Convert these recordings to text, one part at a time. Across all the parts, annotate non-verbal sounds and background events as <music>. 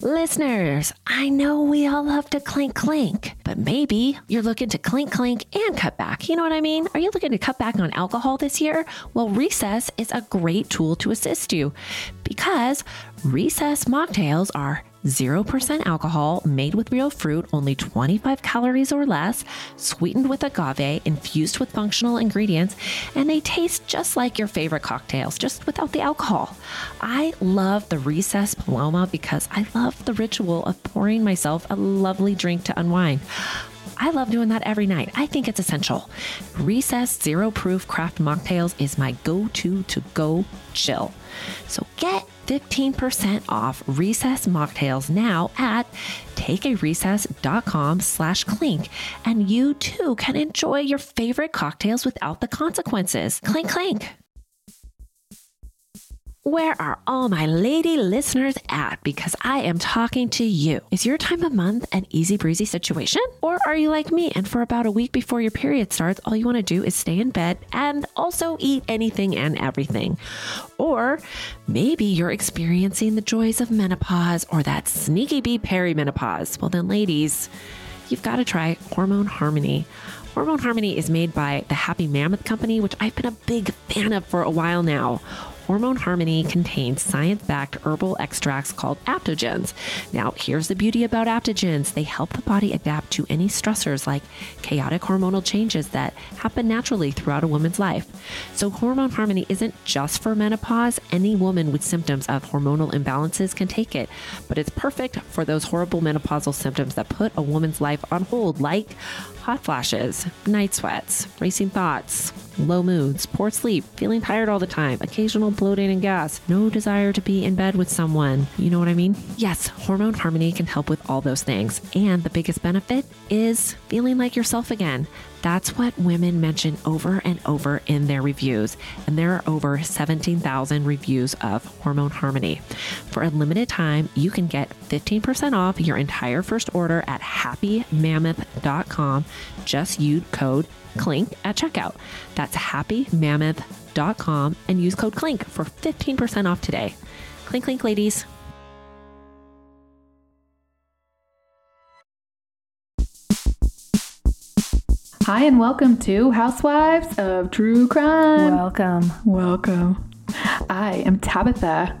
Listeners, I know we all love to clink clink, but maybe you're looking to clink clink and cut back. You know what I mean? Are you looking to cut back on alcohol this year? Well, Recess is a great tool to assist you because Recess mocktails are 0% alcohol, made with real fruit, only 25 calories or less, sweetened with agave, infused with functional ingredients, and they taste just like your favorite cocktails, just without the alcohol. I love the Recess Paloma because I love the ritual of pouring myself a lovely drink to unwind. I love doing that every night. I think it's essential. Recess Zero Proof Craft Mocktails is my go to to go chill. So get 15% off Recess Mocktails now at takearecess.com slash clink and you too can enjoy your favorite cocktails without the consequences. Clink, clink. Where are all my lady listeners at? Because I am talking to you. Is your time of month an easy breezy situation? Or are you like me and for about a week before your period starts, all you want to do is stay in bed and also eat anything and everything? Or maybe you're experiencing the joys of menopause or that sneaky bee perimenopause. Well, then, ladies, you've got to try Hormone Harmony. Hormone Harmony is made by the Happy Mammoth Company, which I've been a big fan of for a while now. Hormone Harmony contains science backed herbal extracts called adaptogens. Now, here's the beauty about adaptogens they help the body adapt to any stressors like chaotic hormonal changes that happen naturally throughout a woman's life. So, Hormone Harmony isn't just for menopause. Any woman with symptoms of hormonal imbalances can take it, but it's perfect for those horrible menopausal symptoms that put a woman's life on hold, like hot flashes, night sweats, racing thoughts, low moods, poor sleep, feeling tired all the time, occasional bloating and gas, no desire to be in bed with someone. You know what I mean? Yes, Hormone Harmony can help with all those things. And the biggest benefit is feeling like yourself again. That's what women mention over and over in their reviews. And there are over 17,000 reviews of Hormone Harmony. For a limited time, you can get 15% off your entire first order at happymammoth.com. Just use code CLINK at checkout. That's happymammoth.com and use code CLINK for 15% off today. Clink, clink, ladies. Hi, and welcome to Housewives of True Crime. Welcome. Welcome. I am Tabitha.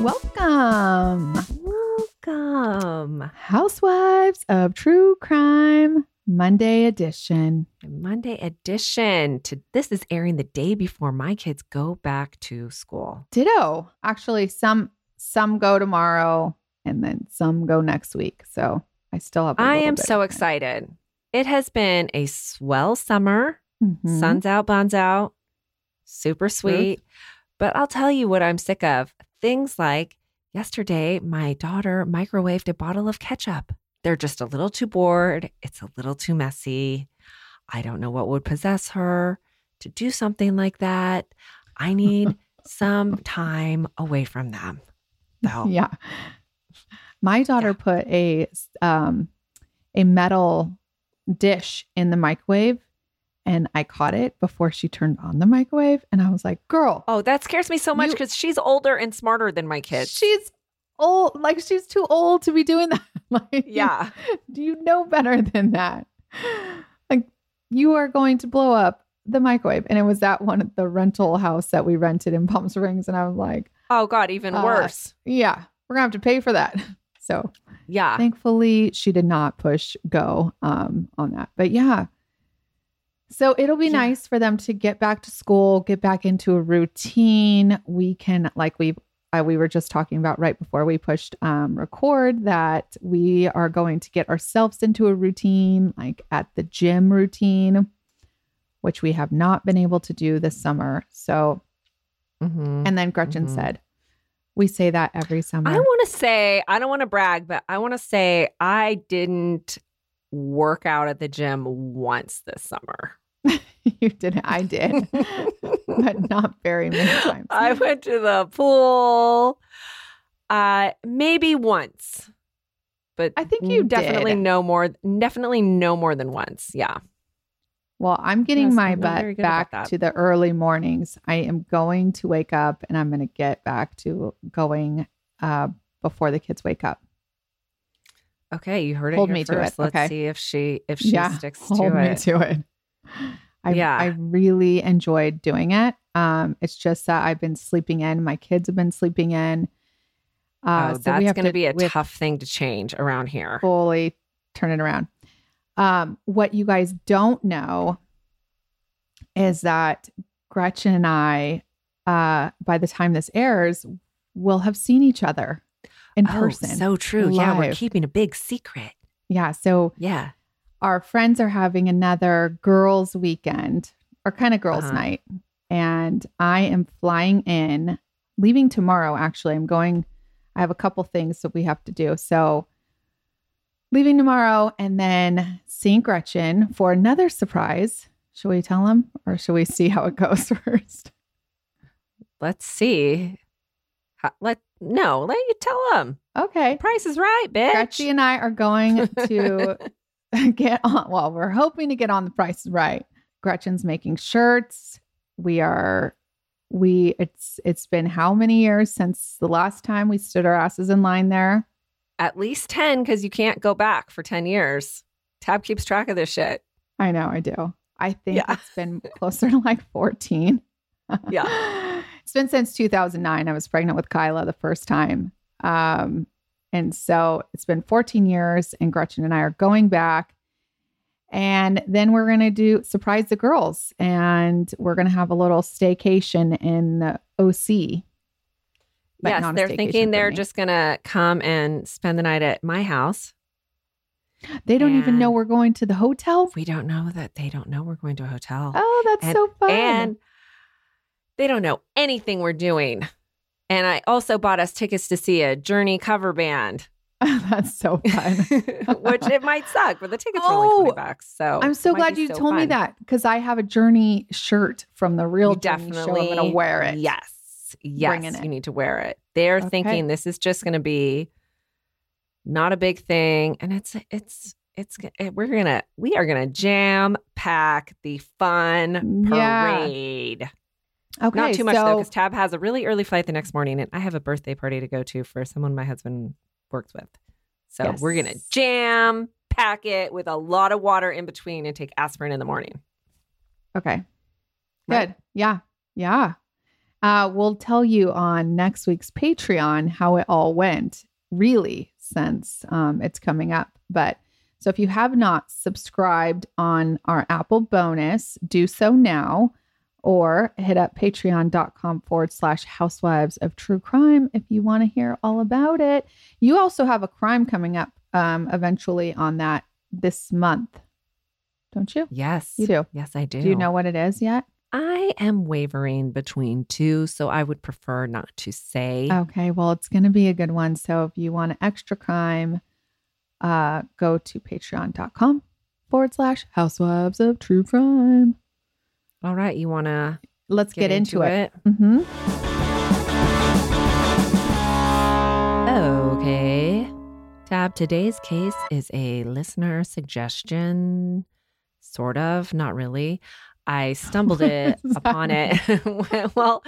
Welcome. Welcome. Housewives of True Crime Monday edition. Monday edition. To this is airing the day before my kids go back to school. Ditto. Actually, some some go tomorrow and then some go next week. So I still have. I I am so excited. It has been a swell summer. Mm-hmm. Sun's out, bonds out. Super sweet. But I'll tell you what I'm sick of. Things like yesterday, my daughter microwaved a bottle of ketchup. They're just a little too bored. It's a little too messy. I don't know what would possess her to do something like that. I need <laughs> some time away from them. Though. <laughs> Yeah. My daughter put a um a metal dish in the microwave and I caught it before she turned on the microwave and I was like, "Girl, Oh, that scares me so much because she's older and smarter than my kids. she's old, like she's too old to be doing that." <laughs> like yeah. <laughs> Do you know better than that? Like you are going to blow up the microwave. And it was that one at the rental house that we rented in Palm Springs. And I was like, Oh God, even Uh, worse. yeah, we're gonna have to pay for that. <laughs> So Yeah. thankfully she did not push go um on that. But yeah. So it'll be Yeah. nice for them to get back to school, get back into a routine. We can like we uh, we were just talking about right before we pushed um, record that we are going to get ourselves into a routine, like at the gym routine, which we have not been able to do this summer. So Mhm. And then Gretchen Mhm. said, We say that every summer. I want to say, I don't want to brag, but I want to say I didn't work out at the gym once this summer. <laughs> you didn't. I did, <laughs> but not very many <laughs> times. I went to the pool uh maybe once. But I think you definitely did. no more definitely no more than once. Yeah. Well, I'm getting Yes, my I'm butt back to the early mornings. I am going to wake up and I'm going to get back to going uh, before the kids wake up. Okay, you heard it Hold here me to it, Let's okay. see if she if she yeah, sticks <laughs> hold to me it. to it. I, Yeah. I really enjoyed doing it. Um, it's just that I've been sleeping in. My kids have been sleeping in. Uh, oh, so that's going to be a tough thing to change around here. fully turn it around. Um, what you guys don't know is that Gretchen and I, uh, by the time this airs, will have seen each other in Oh, person. so true. Yeah, we're keeping a big secret. yeah. So Yeah. our friends are having another girls' weekend or kind of girls' Uh-huh. night. And I am flying in, leaving tomorrow, actually. I'm going, I have a couple things that we have to do. So leaving tomorrow and then seeing Gretchen for another surprise. Should we tell him or should we see how it goes <laughs> first? Let's see. Let no, let you tell them. Okay. Price is right, bitch. Gretchen and I are going to <laughs> get on. Well, we're hoping to get on the price is right. Gretchen's making shirts. We are we it's it's been how many years since the last time we stood our asses in line there? At least 10 because you can't go back for 10 years. Tab keeps track of this shit. I know I do. I think Yeah. it's been closer to like 14. Yeah. <laughs> It's been since 2009. I was pregnant with Kyla the first time. Um, and so it's been 14 years, and Gretchen and I are going back. And then we're going to do surprise the girls, and we're going to have a little staycation in the OC. yes, they're thinking they're me. just going to come and spend the night at my house. They don't even know we're going to the hotel. We don't know that they don't know we're going to a hotel. Oh, that's And- so fun. And they don't know anything we're doing. And I also bought us tickets to see a Journey cover band, <laughs> that's so fun. <laughs> which it might suck, but the tickets are only Oh, 20 bucks. So I'm so glad you so told me that because I have a Journey shirt from the real You Journey show. I'm going to wear it. Yes. Yes. It. You need to wear it. They're Okay. thinking this is just going to be not a big thing. And it's, it's, it's, it, eh, we're to, we are going to jam pack the fun Yeah. Okay. Not too much though, because Tab has a really early flight the next morning, and I have a birthday party to go to for someone my husband works with. So we're gonna jam pack it with a lot of water in between and take aspirin in the morning. Okay. Right? Good. Yeah. Yeah. Uh, we'll tell you on next week's Patreon how it all went, really, since um, it's coming up. But so if you have not subscribed on our Apple bonus, do so now or hit up patreon.com forward slash housewives of true crime if you want to hear all about it. You also have a crime coming up um, eventually on that this month, don't you? Yes, You do. Yes, I do. Do you know what it is yet? I am wavering between two, so I would prefer not to say. Okay, well, it's going to be a good one. So if you want an extra crime, uh, go to patreon.com forward slash housewives of true crime. All right, you want to Let's get, into, it. it? hmm Okay. Tab, today's case is a listener suggestion, sort of, not really. I stumbled it <laughs> What does that upon it. <laughs> well,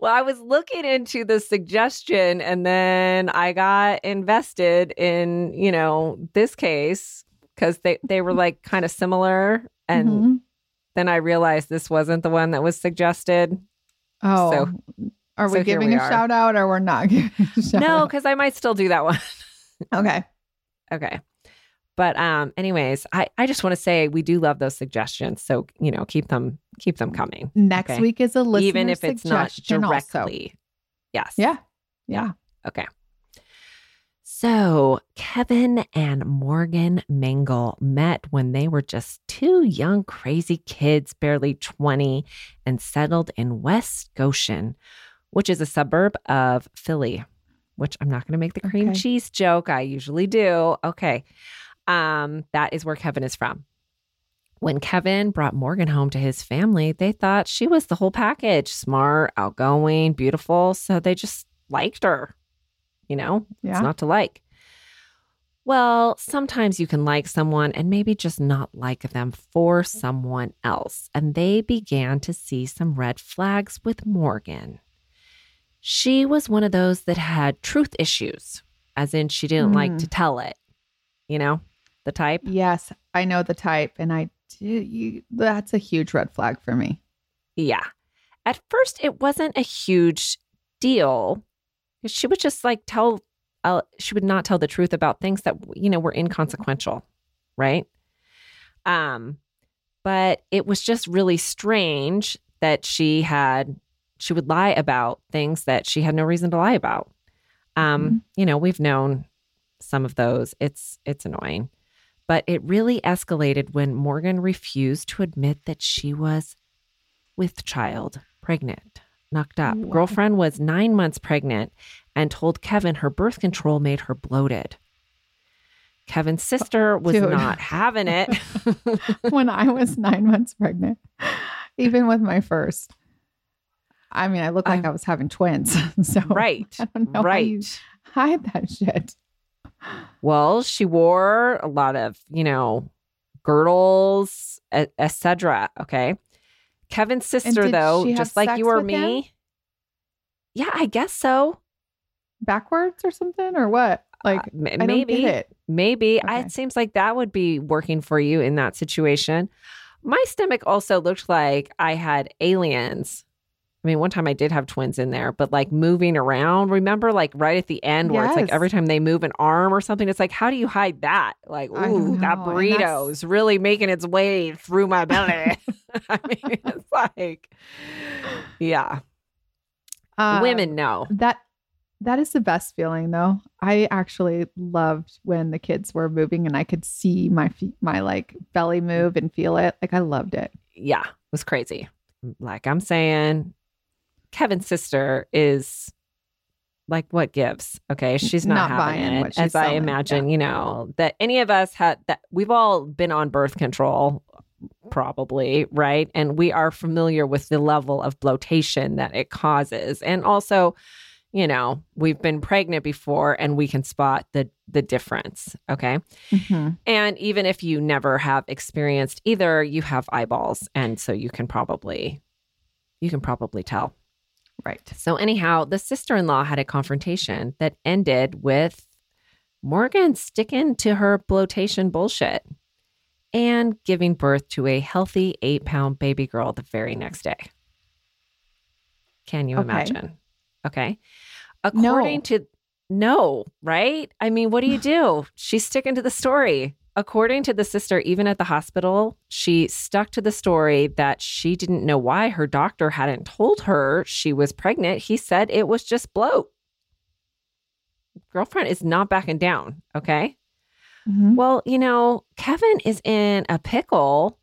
well, I was looking into the suggestion and then I got invested in, you know, this case because they, they were like kind of similar. And Mhm. Then I realized this wasn't the one that was suggested. Oh, So- are we here giving we a are. shout out or we're not giving a <laughs> shout out? No, because I might still do that one. <laughs> Okay. Okay. But um anyways, I I just want to say we do love those suggestions. So, you know, keep them keep them coming. Next Okay. week is a listener even if it's not suggestion also. directly. Yes. Yeah. Yeah. Okay. So, Kevin and Morgan Mengel met when they were just two young, crazy kids, barely 20, and settled in West Goshen, which is a suburb of Philly, which I'm not going to make the cream Okay. cheese joke. I usually do. Okay. Um, that is where Kevin is from. When Kevin brought Morgan home to his family, they thought she was the whole package smart, outgoing, beautiful. So they just liked her. You know, Yeah. it's not to like. Well, sometimes you can like someone and maybe just not like them for someone else. And they began to see some red flags with Morgan. She was one of those that had truth issues, as in she didn't like Mm. to tell it. You know, the type? Yes, I know the type, and I do. You, that's a huge red flag for me. Yeah. At first, it wasn't a huge deal. She would just like tell, uh, she would not tell the truth about things that, you know, were inconsequential. Right. Um, but it was just really strange that she had, she would lie about things that she had no reason to lie about. Um, Mhm. you know, we've known some of those. It's, it's annoying. But it really escalated when Morgan refused to admit that she was with child, pregnant, knocked up. Wow. Girlfriend was nine months pregnant and told Kevin her birth control made her bloated. Kevin's sister was Dude. not having it. <laughs> when I was nine months pregnant, even with my first. I mean, I looked like I- I was having twins. <laughs> So right. I don't know Right. hide that shit. Well, she wore a lot of, you know, girdles, etc. Okay. Kevin's sister, though, just like you or with him? me. Yeah, I guess so. Backwards or something or what? Like Uh, m- maybe. Maybe. I, it seems like that would be working for you in that situation. My stomach also looked like I had aliens. I mean, one time I did have twins in there, but like moving around. Remember, like right at the end where it's like every time they move an arm or something, it's like, how do you hide that? Like, ooh, that is really making its way through my belly. <laughs> <laughs> I mean, it's like, yeah, Um, women know. That that is the best feeling though. I actually loved when the kids were moving and I could see my feet, my like belly move and feel it. Like I loved it. yeah, it was crazy. Like I'm saying, Kevin's sister is like what gives. Okay, she's not, Not having buying it. As I selling, imagine, you know that any of us had that we've all been on birth control, probably right, and we are familiar with the level of bloatation that it causes, and also. You know, we've been pregnant before and we can spot the the difference. Okay. Mhm. And even if you never have experienced either, you have eyeballs. And so you can probably you can probably tell. Right. So anyhow, the sister-in-law had a confrontation that ended with Morgan sticking to her bloatation bullshit and giving birth to a healthy eight-pound baby girl the very next day. Can you Okay. imagine? Okay. No. According to no, right? I mean, what do you do? She's sticking to the story. According to the sister, even at the hospital, she stuck to the story that she didn't know why her doctor hadn't told her she was pregnant. He said it was just bloat. Girlfriend is not backing down. Okay. Mhm. Well, you know, Kevin is in a pickle,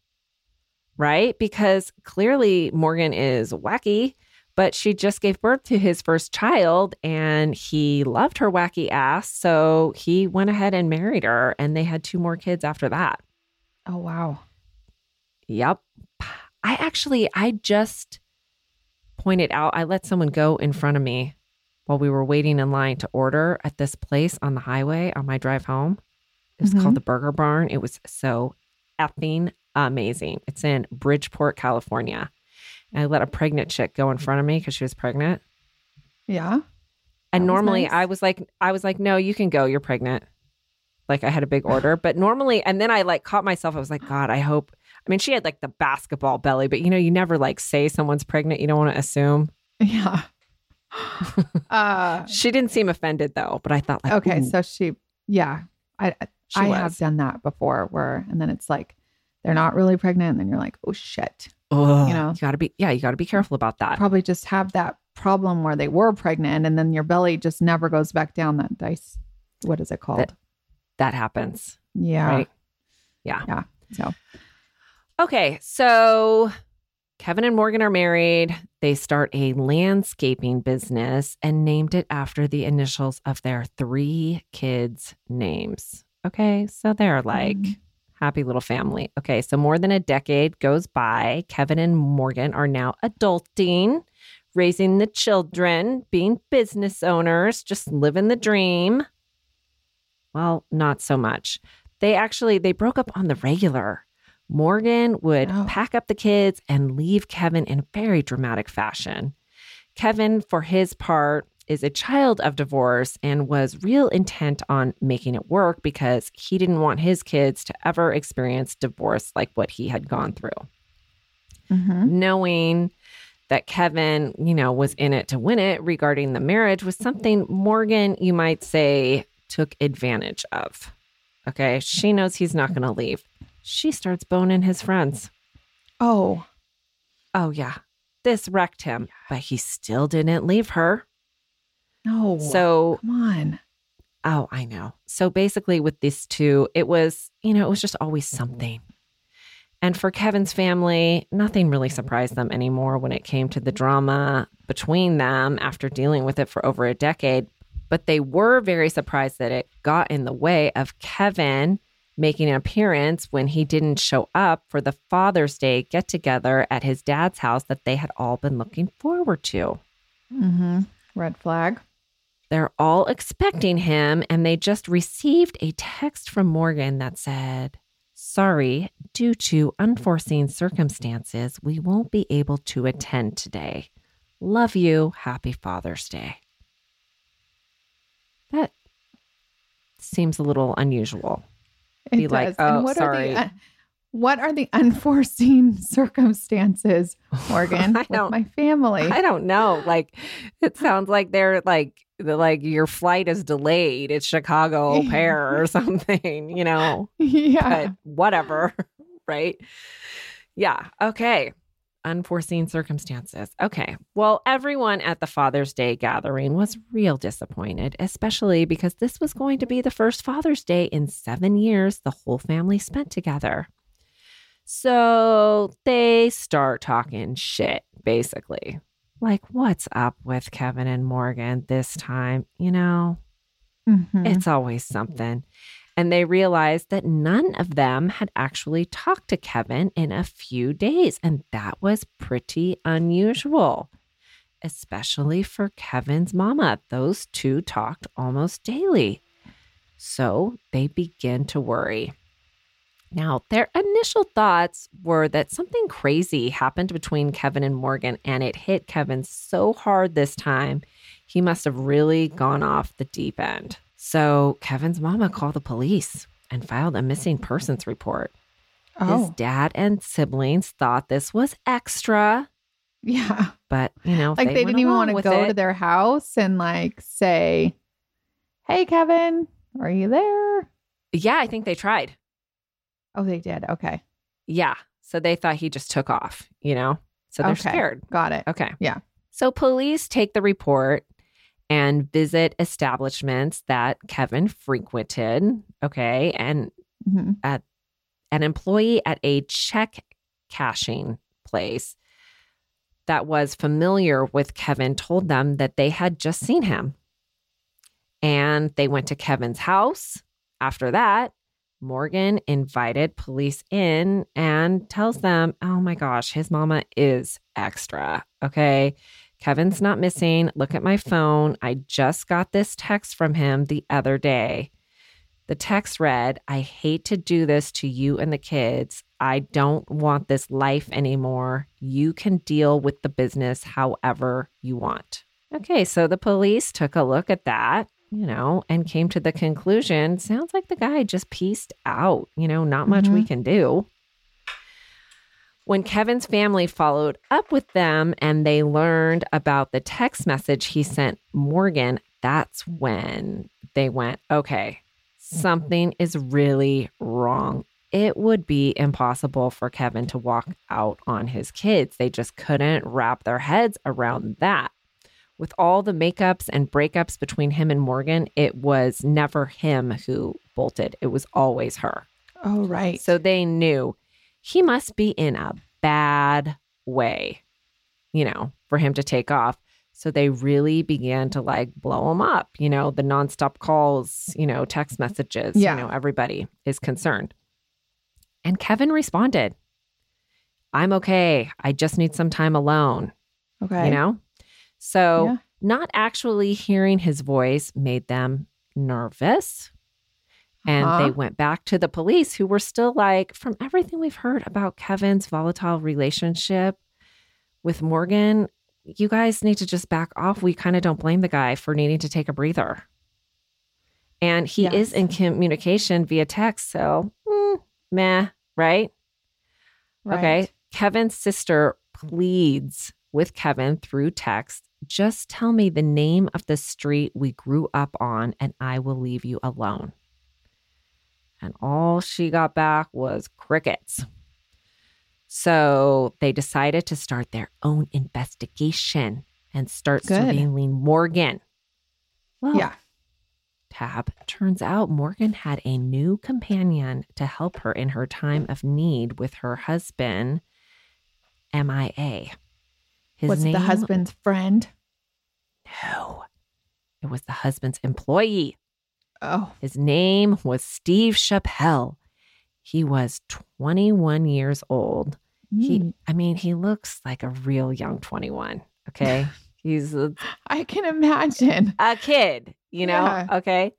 right? Because clearly Morgan is wacky, but she just gave birth to his first child and he loved her wacky ass. So he went ahead and married her and they had two more kids after that. Oh wow. Yep. I actually, I just pointed out, I let someone go in front of me while we were waiting in line to order at this place on the highway on my drive home. It was Mhm. called the Burger Barn. It was so effing amazing. It's in Bridgeport, California. I let a pregnant chick go in front of me because she was pregnant. Yeah. And was normally nice. I was like, I was like, no, you can go. You're pregnant. Like I had a big <laughs> order, but normally, and then I like caught myself. I was like, God, I hope. I mean, she had like the basketball belly, but you know, you never like say someone's pregnant. You don't want to assume. Yeah. <laughs> uh She didn't seem offended though, but I thought like, okay, ooh, so she yeah. I she I was. have done that before where and then it's like they're not really pregnant and then you're like, "Oh shit." Ugh, you know. you gotta be, yeah, you gotta be careful about that. Probably just have that problem where they were pregnant and then your belly just never goes back down that dice. what is it called? That happens. yeah. Right. Yeah. Yeah. So Okay, so Kevin and Morgan are married. They start a landscaping business and named it after the initials of their three kids' names. Okay, so they're like Mhm. Happy little family. Okay, so more than a decade goes by. Kevin and Morgan are now adulting, raising the children, being business owners, just living the dream. Well, not so much. They actually they broke up on the regular. Morgan would Oh. pack up the kids and leave Kevin in a very dramatic fashion. Kevin, for his part, is a child of divorce and was real intent on making it work because he didn't want his kids to ever experience divorce like what he had gone through. mhm. Knowing that Kevin, you know, was in it to win it regarding the marriage was something Morgan, you might say, took advantage of. Okay. She knows he's not going to leave. She starts boning his friends. oh, Oh, yeah. This wrecked him, but he still didn't leave her. No. So, come on. oh, I know. So basically, with these two, it was, you know, it was just always something. And for Kevin's family, nothing really surprised them anymore when it came to the drama between them after dealing with it for over a decade. But they were very surprised that it got in the way of Kevin making an appearance when he didn't show up for the Father's Day get together at his dad's house that they had all been looking forward to. Mm-hmm. Red flag. They're all expecting him, and they just received a text from Morgan that said, Sorry, due to unforeseen circumstances, we won't be able to attend today. Love you. Happy Father's Day. That seems a little unusual. It Be like, "Oh, and what sorry." Are the, uh, what are the unforeseen <laughs> circumstances, Morgan, <laughs> I with don't- my family? I don't know. Like, it sounds like they're like, the, like your flight is delayed. It's Chicago O'Hare or <laughs> something, you know? yeah. but whatever, <laughs> right? Yeah. Okay. Unforeseen circumstances. Okay. Well, everyone at the Father's Day gathering was real disappointed, especially because this was going to be the first Father's Day in seven years the whole family spent together. So they start talking shit, basically. Like, what's up with Kevin and Morgan this time? You know, Mhm. it's always something. And they realized that none of them had actually talked to Kevin in a few days. And that was pretty unusual, especially for Kevin's mama. Those two talked almost daily. So they begin to worry. Now, their initial thoughts were that something crazy happened between Kevin and Morgan, and it hit Kevin so hard this time, he must have really gone off the deep end. So Kevin's mama called the police and filed a missing persons report. Oh. His dad and siblings thought this was extra, yeah. but you know, Like they, went didn't even want to go it. to their house and like say, "Hey, Kevin, are you there?" Yeah, I think they tried. Oh, they did. Okay, Yeah. So they thought he just took off, you know? So they're Okay. scared. got it. Okay. Yeah. So police take the report and visit establishments that Kevin frequented. Okay. And Mhm. an employee at a check cashing place that was familiar with Kevin told them that they had just seen him. And they went to Kevin's house. After that, Morgan invited police in and tells them, oh my gosh, his mama is extra. Okay. Kevin's not missing. Look at my phone. I just got this text from him the other day. The text read, I hate to do this to you and the kids. I don't want this life anymore. You can deal with the business however you want. Okay, so the police took a look at that, you know, and came to the conclusion sounds like the guy just pieced out, you know, not much we mm-hmm. can do. When Kevin's family followed up with them and they learned about the text message he sent Morgan, that's when they went, okay, something is really wrong. It would be impossible for Kevin to walk out on his kids. They just couldn't wrap their heads around that. With all the makeups and breakups between him and Morgan, it was never him who bolted. It was always her. Oh, right. So they knew he must be in a bad way, you know, for him to take off. So they really began to like blow him up, you know, the nonstop calls, you know, text messages, Yeah. you know, everybody is concerned. And Kevin responded, I'm okay. I just need some time alone, okay. you know? So Yeah. not actually hearing his voice made them nervous. And Uh-huh. they went back to the police, who were still like, from everything we've heard about Kevin's volatile relationship with Morgan, you guys need to just back off. We kind of don't blame the guy for needing to take a breather. And he is in communication via text. So, mm, meh, right? Okay. Kevin's sister pleads with Kevin through text just tell me the name of the street we grew up on and I will leave you alone. And all she got back was crickets. So they decided to start their own investigation and start Good. surveilling Morgan. Well, Yeah. tab. Turns out Morgan had a new companion to help her in her time of need with her husband, MIA. His Was it the husband's friend? No, it was the husband's employee. Oh, His name was Steve Chappelle. He was 21 years old. He, mm. I mean, he looks like a real young 21. Okay. <laughs> He's a I can imagine. a kid, you know? Yeah. Okay.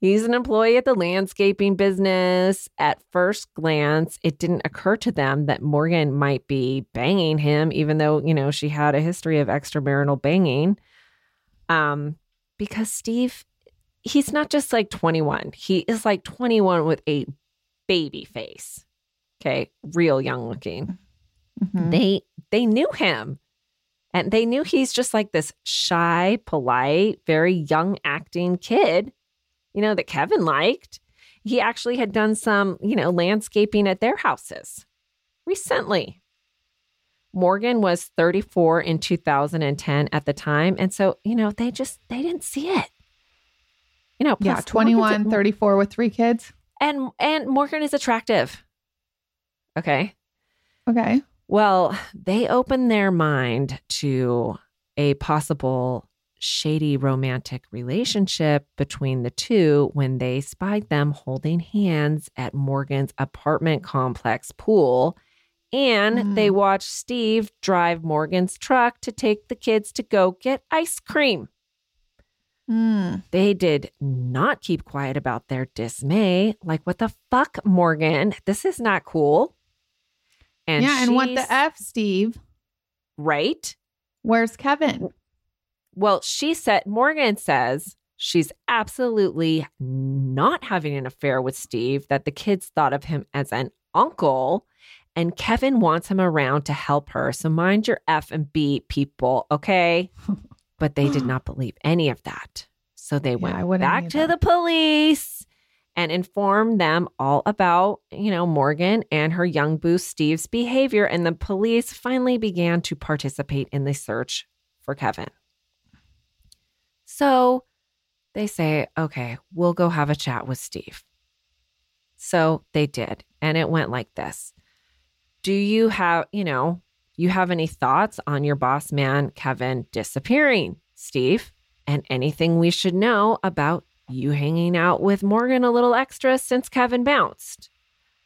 He's an employee at the landscaping business. At first glance, it didn't occur to them that Morgan might be banging him, even though, you know, she had a history of extramarital banging. Um, because Steve, he's not just like 21, he is like 21 with a baby face. Okay. Real young looking Mhm. they they knew him and they knew he's just like this shy polite very young acting kid you know that kevin liked. He actually had done some you know landscaping at their houses recently. Morgan was 34 in 2010 at the time and so you know they just they didn't see it. You know Yeah, plus 21, Morgan's- 34 with three kids. and and morgan is attractive. Okay? Okay. Well, they opened their mind to a possible shady romantic relationship between the two when they spied them holding hands at Morgan's apartment complex pool. And Mm. they watched Steve drive Morgan's truck to take the kids to go get ice cream. Mm. They did not keep quiet about their dismay. Like, what the fuck, Morgan? This is not cool. And yeah. And what the F, Steve? right? Where's Kevin? Well, she said, Morgan says she's absolutely not having an affair with Steve, that the kids thought of him as an uncle, and Kevin wants him around to help her. So mind your F and B, people, okay? <laughs> But they did <gasps> not believe any of that. So they Yeah, went back to the police and informed them all about, you know, Morgan and her young boo Steve's behavior. And the police finally began to participate in the search for Kevin. So they say, okay, we'll go have a chat with Steve. So they did. And it went like this Do you have, you know, you have any thoughts on your boss man, Kevin, disappearing, Steve? And anything we should know about you hanging out with Morgan a little extra since Kevin bounced?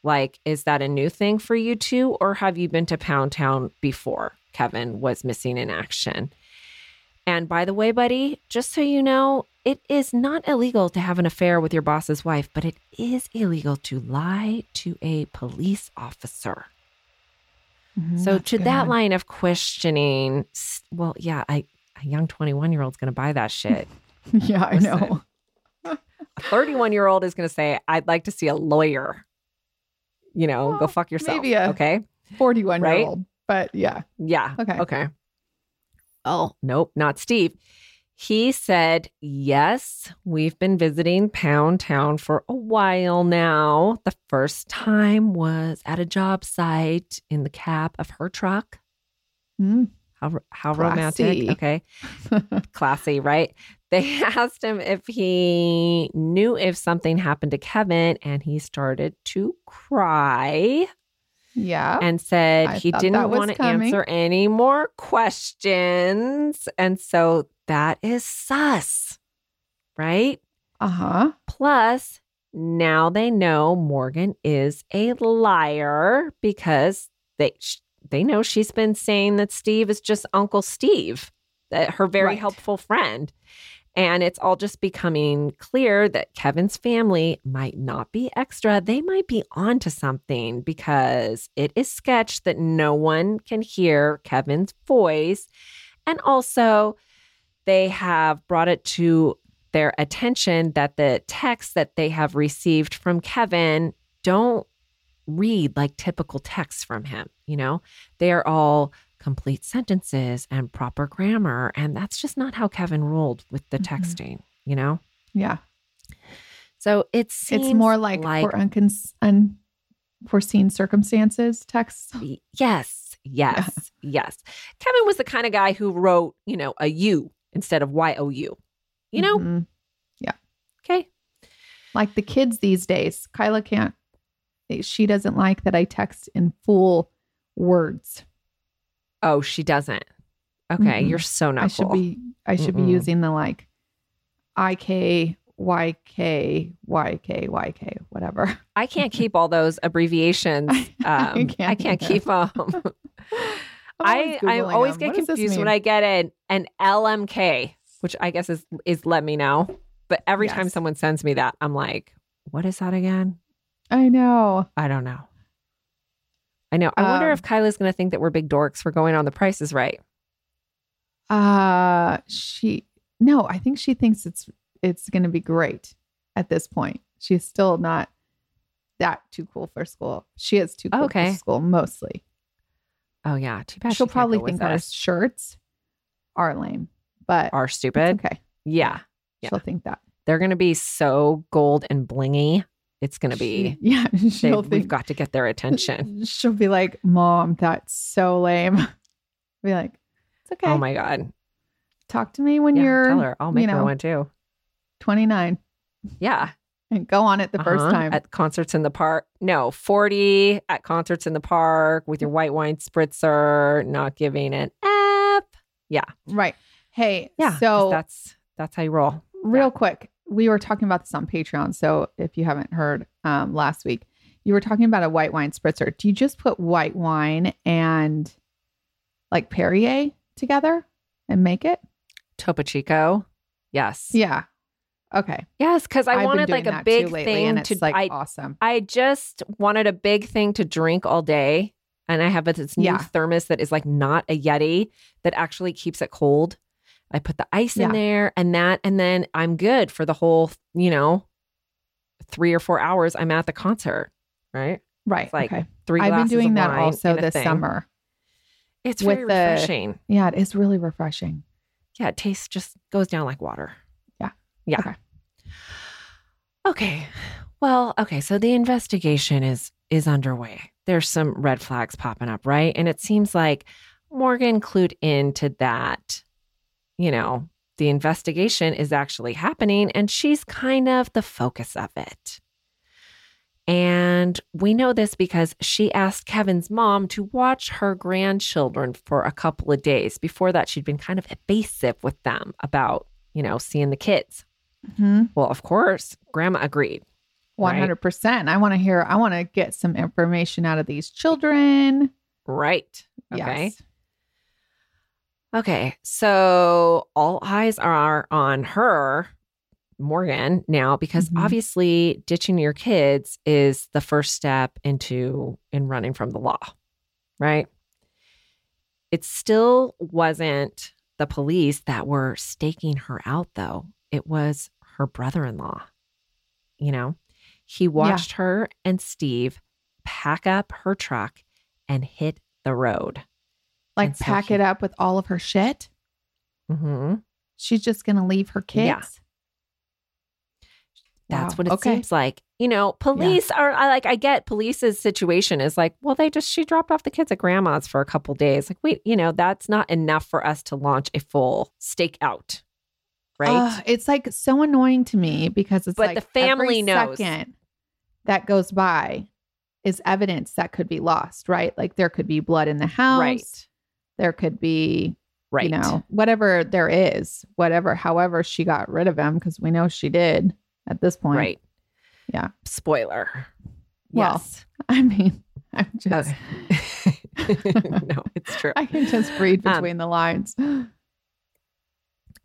Like, is that a new thing for you two, or have you been to Pound Town before Kevin was missing in action? And by the way, buddy, just so you know, it is not illegal to have an affair with your boss's wife, but it is illegal to lie to a police officer. Mhm, So, to good. that line of questioning, well, yeah, I, a young 21 year old's going to buy that shit. <laughs> yeah, I know. a 31 year old is going to say, I'd like to see a lawyer. You know, go fuck yourself. maybe a- okay. 41 Right? year old. But yeah. Yeah. Okay. Okay. Oh, nope, not Steve. He said, Yes, we've been visiting Pound Town for a while now. The first time was at a job site in the cab of her truck. Mm. How how Classy. romantic. Okay. <laughs> Classy, right? They <laughs> asked him if he knew if something happened to Kevin and he started to cry yeah. and said I he didn't want to coming. answer any more questions. And so that is sus, right? Uh huh. Plus, now they know Morgan is a liar because they sh- they know she's been saying that Steve is just Uncle Steve, that her very Right. helpful friend. And it's all just becoming clear that Kevin's family might not be extra. They might be onto something because it is sketch that no one can hear Kevin's voice. And also, they have brought it to their attention that the texts that they have received from Kevin don't read like typical texts from him. You know, they are all complete sentences and proper grammar. And that's just not how Kevin rolled with the Mhm. texting, you know? Yeah. So it seems It's more like, for uncons- unforeseen circumstances texts. Yes, yes, <laughs> yes. Kevin was the kind of guy who wrote, you know, a U instead of Y O U. You know? Mhm. Okay. Like the kids these days, Kyla can't, she doesn't like that I text in full words. Oh, she doesn't. Okay, Mm-mm. you're so not I should cool. be, I should Mm-mm. be using the like I K Y K Y K Y K, whatever. <laughs> I can't keep all those abbreviations. <laughs> Um, I can't can't, keep them. <laughs> I I always get confused when I get an an LMK, which I guess is is let me know. But every time someone sends me that, I'm like, what is that again? I know. I don't know. I know. I wonder Um, if Kyla's going to think that we're big dorks for going on the prices right. Uh she no, I think she thinks it's it's gonna be great at this point. She's still not that too cool for school. She is too cool Okay. for school mostly. Oh yeah, too bad. She'll she probably think our shirts are lame, but are stupid. okay. Yeah, Yeah. She'll think that. they're going to be so gold and blingy. It's going to be. <laughs> Yeah, they- she'll we've got to get their attention. <laughs> She'll be like, "Mom, that's so lame." <laughs> be like, "It's okay. Oh my god! Talk to me when Yeah, you're tell her. I'll make you her one too. 29 Yeah, and go on it the first Uh-huh. time." at concerts in the park. No, forty at concerts in the park with your white wine spritzer, not giving an F. Yeah. Right. Hey, yeah so that's that's how you roll. real quick we were talking about this on patreon so if you haven't heard um, last week you were talking about a white wine spritzer do you just put white wine and like perrier together and make it Topo Chico. Yes. yeah okay Yes, because I I've wanted like a big thing and it's to. like I awesome I just wanted a big thing to drink all day. And I have this new Yeah. thermos that is like not a Yeti that actually keeps it cold. I put the ice in there and that, and then I'm good for the whole, you know, three or four hours I'm at the concert, right? right It's like okay 3 i've been doing that also this thing. summer It's with the- refreshing. yeah it is really refreshing Yeah, it tastes just goes down like water. Yeah. Yeah. Okay. Okay. Well, okay, so the investigation is is underway. There's some red flags popping up, right? And it seems like Morgan clued into that, you know, the investigation is actually happening and she's kind of the focus of it. And we know this because she asked Kevin's mom to watch her grandchildren for a couple of days. Before that, she'd been kind of evasive with them about, you know, seeing the kids. Mhm. Well, of course, grandma agreed. 100% i want to hear i want to get some information out of these children Right. Okay. yes Okay. So all eyes are on her, Morgan, now because Mhm. obviously ditching your kids is the first step into in running from the law. Right. It still wasn't the police that were staking her out though. It was her brother-in-law. You know, he watched her and Steve pack up her truck and hit the road. Like so pack he- it up with all of her shit hmm she's just going to leave her kids Yeah. That's Wow. what it Okay. seems like. You know, police are I like I get police's situation is like, well, they just she dropped off the kids at grandma's for a couple days. Like, wait, you know, that's not enough for us to launch a full stakeout. Right? Ugh, it's like so annoying to me because it's But like the family every knows. second that goes by is evidence that could be lost, right? Like there could be blood in the house. right. There could be, Right. you know, whatever there is, whatever, however she got rid of him, because we know she did at this point. Right. Yeah. Spoiler. Well, yes. <laughs> I mean, I'm just, Okay. <laughs> no, it's true. <laughs> I can just read Um, between the lines. <gasps>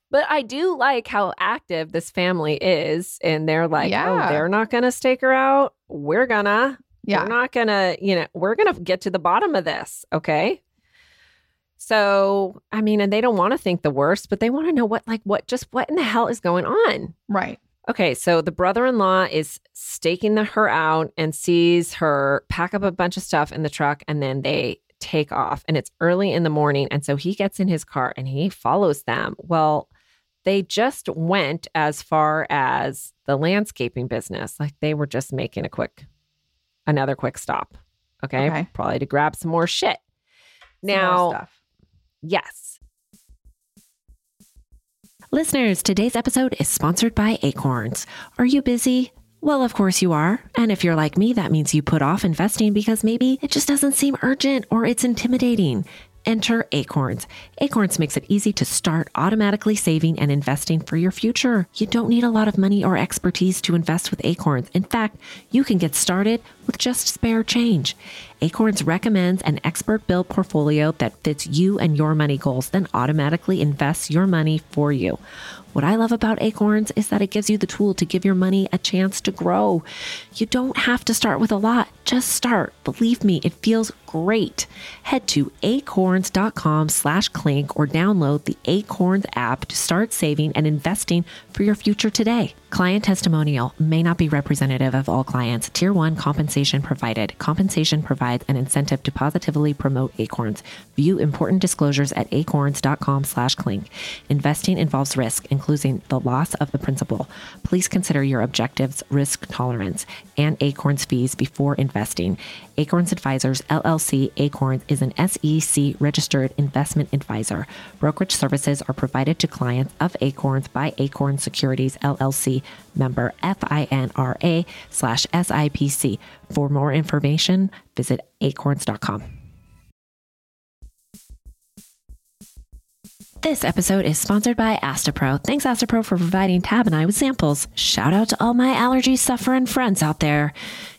But I do like how active this family is. And they're like, Yeah. oh, they're not going to stake her out. We're going to. Yeah. We're not going to, you know, we're going to get to the bottom of this. Okay. So, I mean, and they don't want to think the worst, but they want to know what, like, what, just what in the hell is going on? Right. Okay, so the brother-in-law is staking the, her out and sees her pack up a bunch of stuff in the truck, and then they take off. And it's early in the morning, and so he gets in his car and he follows them. Well, they just went as far as the landscaping business, like they were just making a quick, another quick stop. Okay, Okay. probably to grab some more shit. Some Now, stuff. Yes, Listeners, today's episode is sponsored by Acorns. Are you busy? Well, of course you are. And if you're like me, that means you put off investing because maybe it just doesn't seem urgent or it's intimidating. Enter Acorns. Acorns makes it easy to start automatically saving and investing for your future. You don't need a lot of money or expertise to invest with Acorns. In fact, you can get started with just spare change. Acorns recommends an expert built portfolio that fits you and your money goals, then automatically invests your money for you. What I love about Acorns is that it gives you the tool to give your money a chance to grow. You don't have to start with a lot, just start. Believe me, it feels great. Head to acorns.com slash clink or download the Acorns app to start saving and investing for your future today. Client testimonial may not be representative of all clients. Tier 1 compensation provided. Compensation provides an incentive to positively promote Acorns. View important disclosures at acorns.com slash clink. Investing involves risk, including the loss of the principal. Please consider your objectives, risk tolerance, and Acorns fees before investing. Acorns Advisors LLC Acorns is an SEC registered investment advisor. Brokerage services are provided to clients of Acorns by Acorn Securities LLC member FINRA slash SIPC. For more information, visit acorns.com. This episode is sponsored by Astepro. Thanks, Astepro, for providing Tab and I with samples. Shout out to all my allergy suffering friends out there.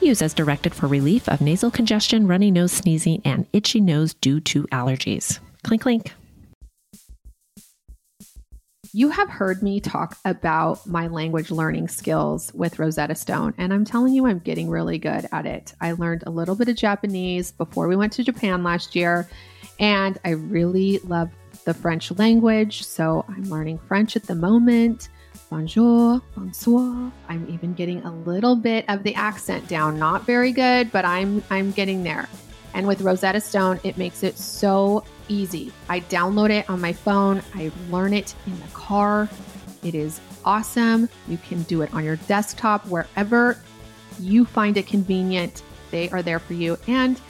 Use as directed for relief of nasal congestion, runny nose, sneezing, and itchy nose due to allergies. Clink, clink. You have heard me talk about my language learning skills with Rosetta Stone, and I'm telling you, I'm getting really good at it. I learned a little bit of Japanese before we went to Japan last year, and I really love the French language. So I'm learning French at the moment. Bonjour, bonsoir. I'm even getting a little bit of the accent down. Not very good, but I'm I'm getting there. And with Rosetta Stone, it makes it so easy. I download it on my phone, I learn it in the car. It is awesome. You can do it on your desktop, wherever you find it convenient. They are there for you. And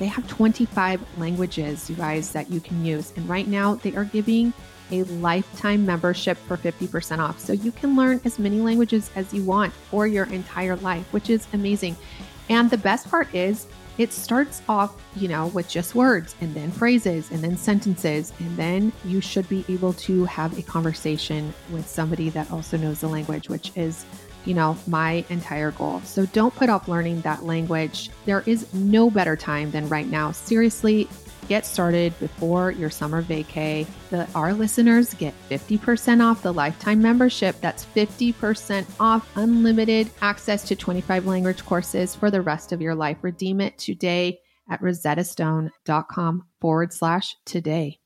they have 25 languages, you guys, that you can use. And right now, they are giving a lifetime membership for 50% off. So you can learn as many languages as you want for your entire life, which is amazing. And the best part is, it starts off, you know, with just words and then phrases and then sentences. And then you should be able to have a conversation with somebody that also knows the language, which is, you know, my entire goal. So don't put off learning that language. There is no better time than right now. Seriously, get started before your summer vacay. The, our listeners get 50% off the lifetime membership. That's 50% off unlimited access to 25 language courses for the rest of your life. Redeem it today at rosettastone.com forward slash today.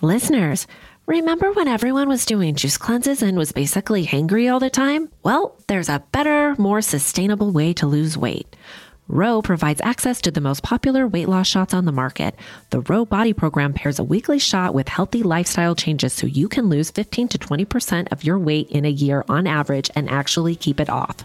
Listeners, remember when everyone was doing juice cleanses and was basically hangry all the time? Well, there's a better, more sustainable way to lose weight. Ro provides access to the most popular weight loss shots on the market. The Ro Body Program pairs a weekly shot with healthy lifestyle changes so you can lose 15 to 20% of your weight in a year on average and actually keep it off.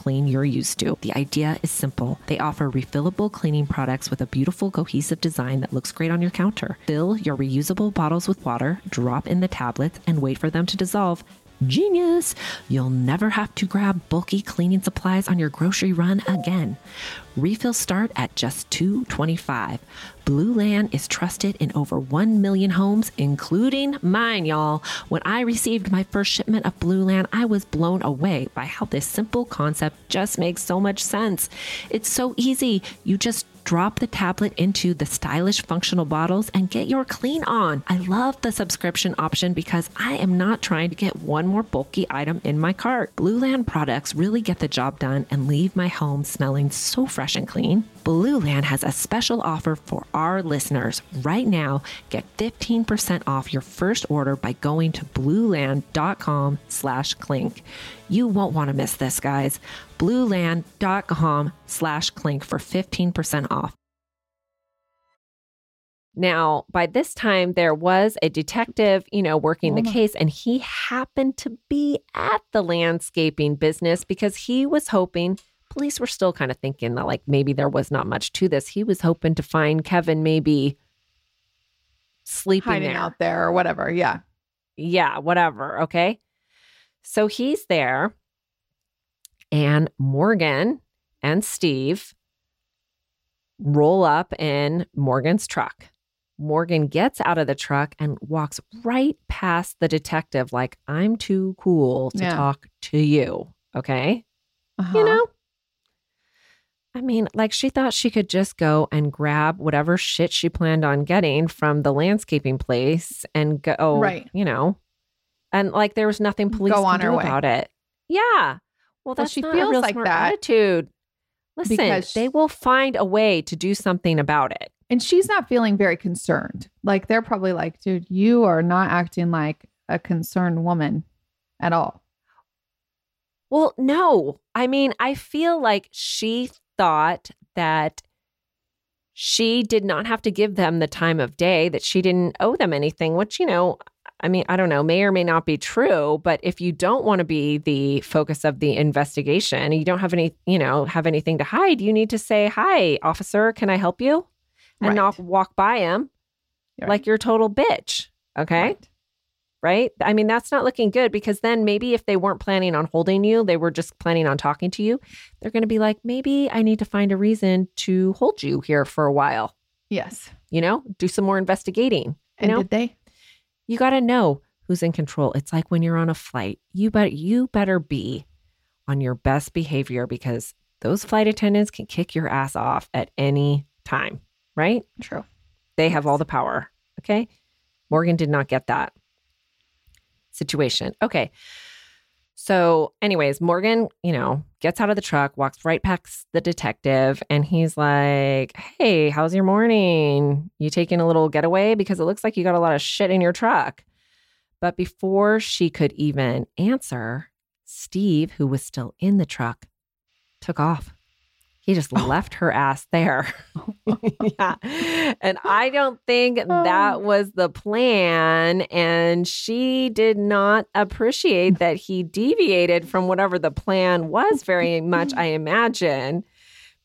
clean you're used to. The idea is simple. They offer refillable cleaning products with a beautiful cohesive design that looks great on your counter. Fill your reusable bottles with water, drop in the tablets, and wait for them to dissolve. Genius! You'll never have to grab bulky cleaning supplies on your grocery run again. Refills start at just $2.25. Blueland is trusted in over 1 million homes, including mine, y'all. When I received my first shipment of Blueland, I was blown away by how this simple concept just makes so much sense. It's so easy. You just drop the tablet into the stylish functional bottles and get your clean on. I love the subscription option because I am not trying to get one more bulky item in my cart. Blueland products really get the job done and leave my home smelling so fresh and clean. Blueland has a special offer for our listeners. Right now, get 15% off your first order by going to blueland.com slash clink. You won't want to miss this, guys. blueland.com slash clink for 15% off. Now, by this time, there was a detective, you know, working the mm. case, and he happened to be at the landscaping business because he was hoping police were still kind of thinking that like maybe there was not much to this. He was hoping to find Kevin maybe sleeping Hiding there. out there or whatever. Yeah. Yeah, whatever. Okay. So he's there, and Morgan and Steve roll up in Morgan's truck. Morgan gets out of the truck and walks right past the detective, like, I'm too cool to Yeah. talk to you. Okay. Uh-huh. You know? I mean, like she thought she could just go and grab whatever shit she planned on getting from the landscaping place and go, Right. you know, and like there was nothing police Go can on do her way. about it. Yeah. Well, that's she not feels a real like smart that attitude. Listen, because they will find a way to do something about it. And she's not feeling very concerned. Like they're probably like, dude, you are not acting like a concerned woman at all. Well, no. I mean, I feel like she thought that she did not have to give them the time of day, that she didn't owe them anything, which, you know, I mean, I don't know, may or may not be true, but if you don't want to be the focus of the investigation, you don't have any, you know, have anything to hide, you need to say, "Hi, officer, can I help you?" and Right. not walk by him Right. like you're a total bitch, okay? Right. right? I mean, that's not looking good because then maybe if they weren't planning on holding you, they were just planning on talking to you, they're going to be like, maybe I need to find a reason to hold you here for a while, Yes. you know, do some more investigating. You And know, did they? You got to know who's in control. It's like when you're on a flight, you bet you better be on your best behavior because those flight attendants can kick your ass off at any time, right? True. They have all the power. Okay. Morgan did not get that situation. Okay. So, anyways, Morgan, you know, gets out of the truck, walks right past the detective, and he's like, Hey, how's your morning? You taking a little getaway? Because it looks like you got a lot of shit in your truck. But before she could even answer, Steve, who was still in the truck, took off. He just oh. left her ass there. <laughs> <laughs> yeah. And I don't think that oh. was the plan. And she did not appreciate that he deviated from whatever the plan was very much, I imagine,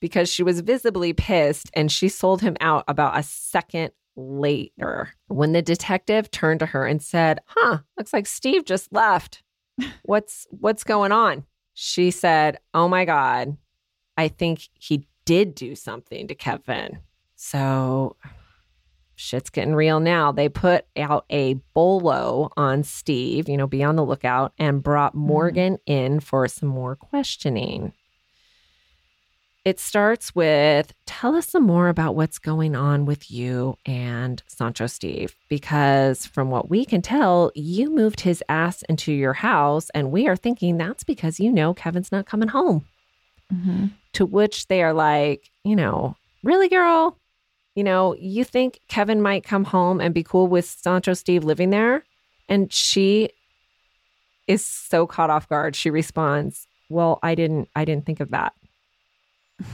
because she was visibly pissed and she sold him out about a second later when the detective turned to her and said, Huh, looks like Steve just left. <laughs> What's what's going on? She said, Oh my God, I think he did do something to Kevin. So shit's getting real now. They put out a bolo on Steve, you know, be on the lookout, and brought hmm. Morgan in for some more questioning. It starts with tell us some more about what's going on with you and Sancho Steve, because from what we can tell, you moved his ass into your house, and we are thinking that's because you know Kevin's not coming home. Mhm. To which they are like, you know, really, girl? You know, you think Kevin might come home and be cool with Sancho Steve living there? And she is so caught off guard. She responds, Well, I didn't I didn't think of that. <laughs>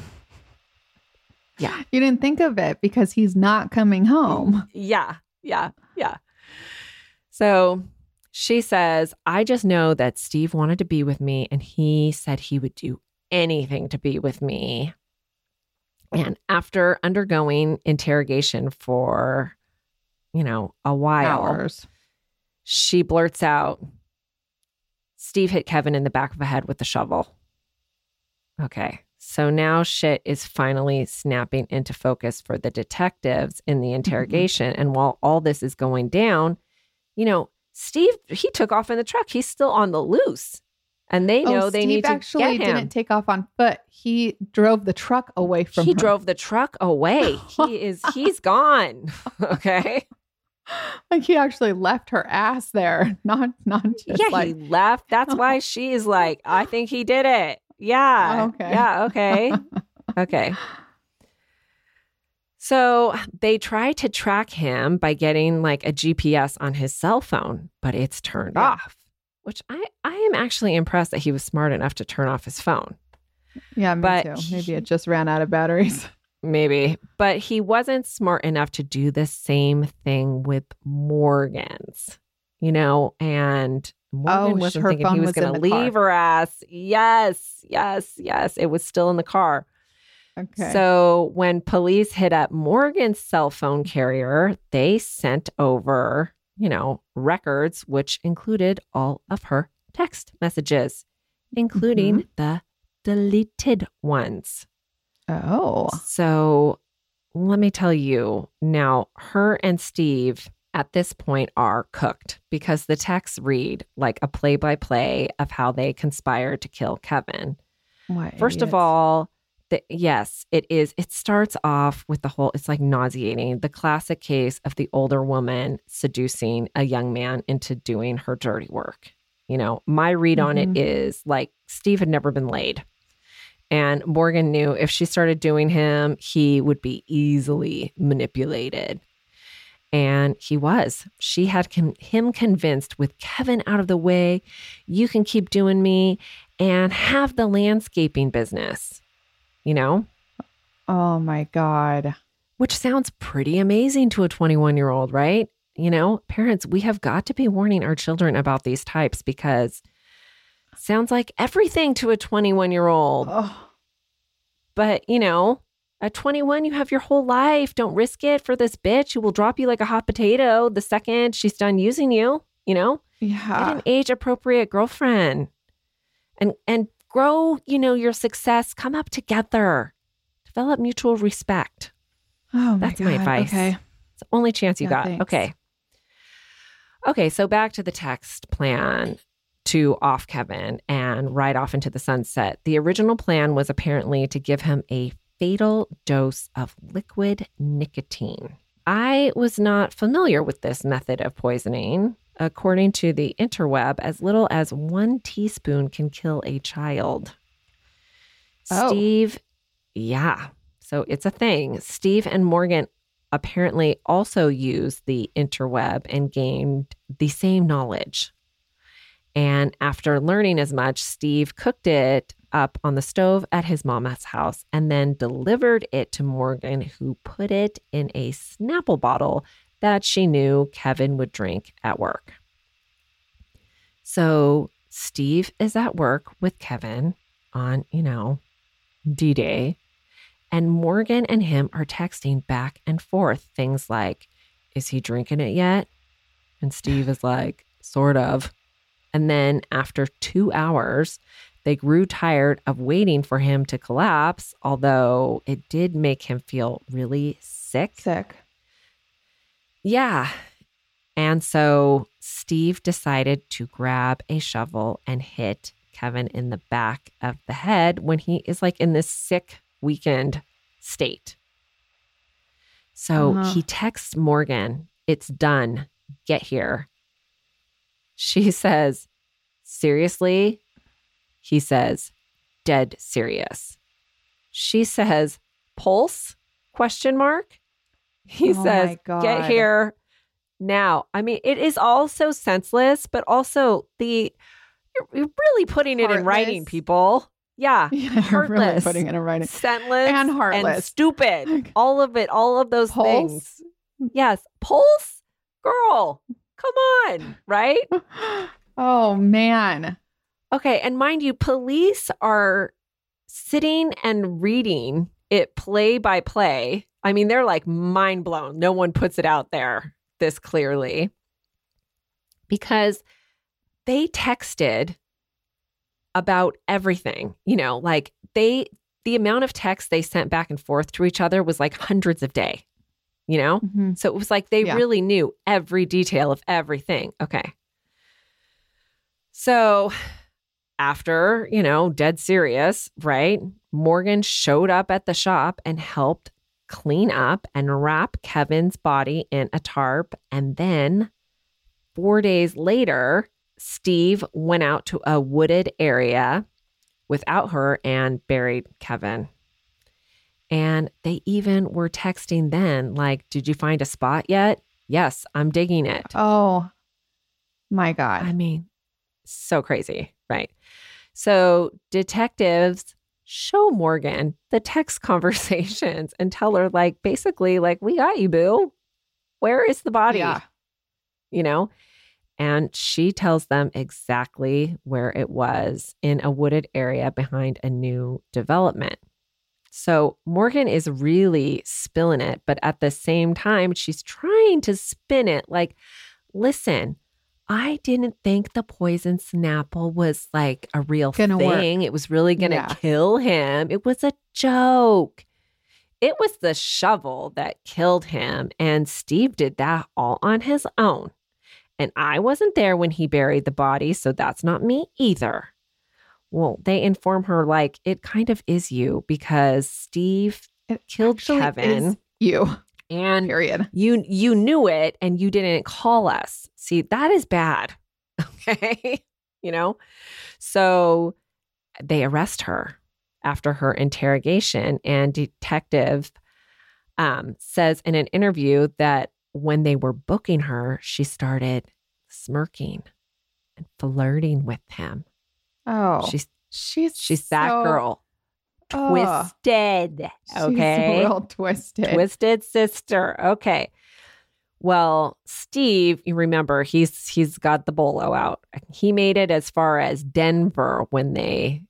Yeah. You didn't think of it because he's not coming home. Yeah. Yeah. Yeah. So she says, I just know that Steve wanted to be with me and he said he would do anything to be with me. And after undergoing interrogation for, you know, a while, Hours. she blurts out, Steve hit Kevin in the back of the head with the shovel. Okay. So now shit is finally snapping into focus for the detectives in the mm-hmm. interrogation. And while all this is going down, you know, Steve, he took off in the truck. He's still on the loose. And they oh, know oh, they Steve need to actually get him. didn't take off on foot. He drove the truck away from he her. drove the truck away. <laughs> He is he's gone. <laughs> Okay. like he actually left her ass there, <laughs> not not just yeah, like he left. That's why she's like, I think he did it. Yeah. Oh, okay. Yeah. Okay. okay. So they try to track him by getting like a GPS on his cell phone, but it's turned Yeah. off. Which I I am actually impressed that he was smart enough to turn off his phone. yeah, me but too. he- Maybe it just ran out of batteries. <laughs> Maybe, but he wasn't smart enough to do the same thing with Morgan's, you know, and Morgan Oh, wasn't her thinking he was was going to the car. leave her ass. Yes, yes, yes. It was still in the car. Okay. So when police hit up Morgan's cell phone carrier, they sent over, you know, records, which included all of her text messages, including Mm-hmm. the deleted ones. oh, So let me tell you now, her and Steve at this point are cooked because the texts read like a play by play of how they conspired to kill Kevin. what First of all, the, yes, it is. It starts off with the whole, it's like nauseating. The classic case of the older woman seducing a young man into doing her dirty work. You know, my read on Mhm. it is like Steve had never been laid. And Morgan knew if she started doing him, he would be easily manipulated. And he was. She had him convinced with Kevin out of the way, you can keep doing me and have the landscaping business, you know, oh my god, which sounds pretty amazing to a 21 year old, right? You know, parents, we have got to be warning our children about these types because sounds like everything to a 21 year old. oh, But, you know, at 21, you have your whole life. Don't risk it for this bitch who will drop you like a hot potato the second she's done using you, you know? Get Yeah. an age appropriate girlfriend. And and grow, you know, your success. Come up together. Develop mutual respect. Oh, my That's my advice. Okay. It's the only chance you Yeah, got. thanks. Okay. Okay, so back to the text plan to off Kevin and ride off into the sunset. The original plan was apparently to give him a fatal dose of liquid nicotine. I was not familiar with this method of poisoning. According to the interweb, as little as one teaspoon can kill a child. Oh. Steve, yeah. So it's a thing. Steve and Morgan apparently also used the interweb and gained the same knowledge. And after learning as much, Steve cooked it up on the stove at his mama's house and then delivered it to Morgan, who put it in a Snapple bottle that she knew Kevin would drink at work. So Steve is at work with Kevin on, you know, D Day. And Morgan and him are texting back and forth things like, Is he drinking it yet? And Steve is like, Sort of. And then after two hours, they grew tired of waiting for him to collapse, although it did make him feel really sick. Sick. Yeah. And so Steve decided to grab a shovel and hit Kevin in the back of the head when he is like in this sick, weakened state. So Uh-huh. he texts Morgan, It's done. Get here. She <laughs> says, Seriously? He says, Dead serious. She says, Pulse? Question mark. He Oh says, Get here now. I mean, it is all so senseless, but also the you're, you're really putting it in writing, people. Yeah. <laughs> Yeah, you're really Heartless. putting it in writing. Scentless And and heartless. stupid. <laughs> All of it, all of those Pulse? things. Yes. Pulse? Girl, come on. <laughs> Right? oh man. Okay. And mind you, police are sitting and reading it play by play. I mean, they're like mind blown. No one puts it out there this clearly because they texted about everything, you know, like they, the amount of text they sent back and forth to each other was like hundreds of day, you know? Mhm. So it was like they Yeah. really knew every detail of everything. Okay. So after, you know, dead serious, right? Morgan showed up at the shop and helped clean up and wrap Kevin's body in a tarp. And then four days later, Steve went out to a wooded area without her and buried Kevin. And they even were texting then, like, Did you find a spot yet? Yes, I'm digging it. Oh my God. I mean, so crazy, right? So detectives show Morgan the text <laughs> conversations and tell her, like, basically, like, we got you, boo. Where is the body? Yeah. You know? And she tells them exactly where it was in a wooded area behind a new development. So Morgan is really spilling it, but at the same time, she's trying to spin it like, listen, I didn't think the poison Snapple was like a real Gonna work. thing. It was really going to Yeah. kill him. It was a joke. It was the shovel that killed him. And Steve did that all on his own. And I wasn't there when he buried the body, so that's not me either. Well, they inform her like it kind of is you because Steve It killed Kevin is you. and Period. you you knew it and you didn't call us. See, that is bad. <laughs> Okay? you know? So they arrest her after her interrogation and detective um, says in an interview that when they were booking her, she started smirking and flirting with him. Oh, She's she's she's that so- girl. Oh, Twisted. she's Okay. real twisted. Twisted sister. Okay. Well, Steve, you remember he's he's got the bolo out. He made it as far as Denver when they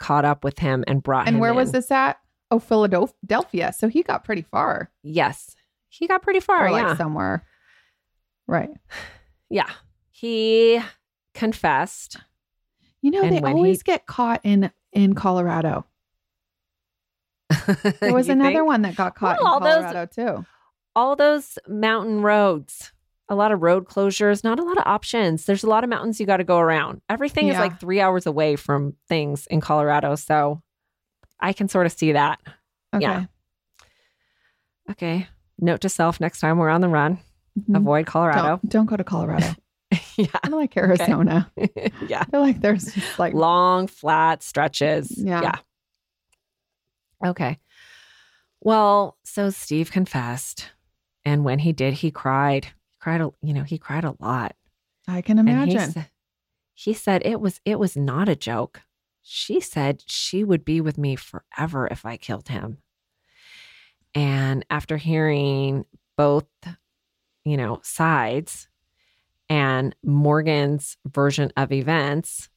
caught up with him and brought him. And where was this at? Oh, Philadelphia. So he got pretty far. Yes, he got pretty far. or like yeah, somewhere. Right. <sighs> yeah. he confessed. You know, they when he- always get caught in in Colorado. <laughs> There was another think? one that got caught Well, all in those- Colorado too. all those mountain roads, a lot of road closures, not a lot of options. There's a lot of mountains you got to go around. Everything is like three hours away from things in Colorado. So I can sort of see that. Okay. Yeah. Okay. Note to self next time we're on the run, Mhm. avoid Colorado. Don't, don't go to Colorado. <laughs> yeah. I like Arizona. <laughs> yeah. I feel like there's like Long, flat stretches. Yeah. yeah. Okay. Well, so Steve confessed. And when he did, he cried. He cried, a, you know, he cried a lot. I can And imagine. he, he said it was it was not a joke. She said she would be with me forever if I killed him. And after hearing both, you know, sides and Morgan's version of events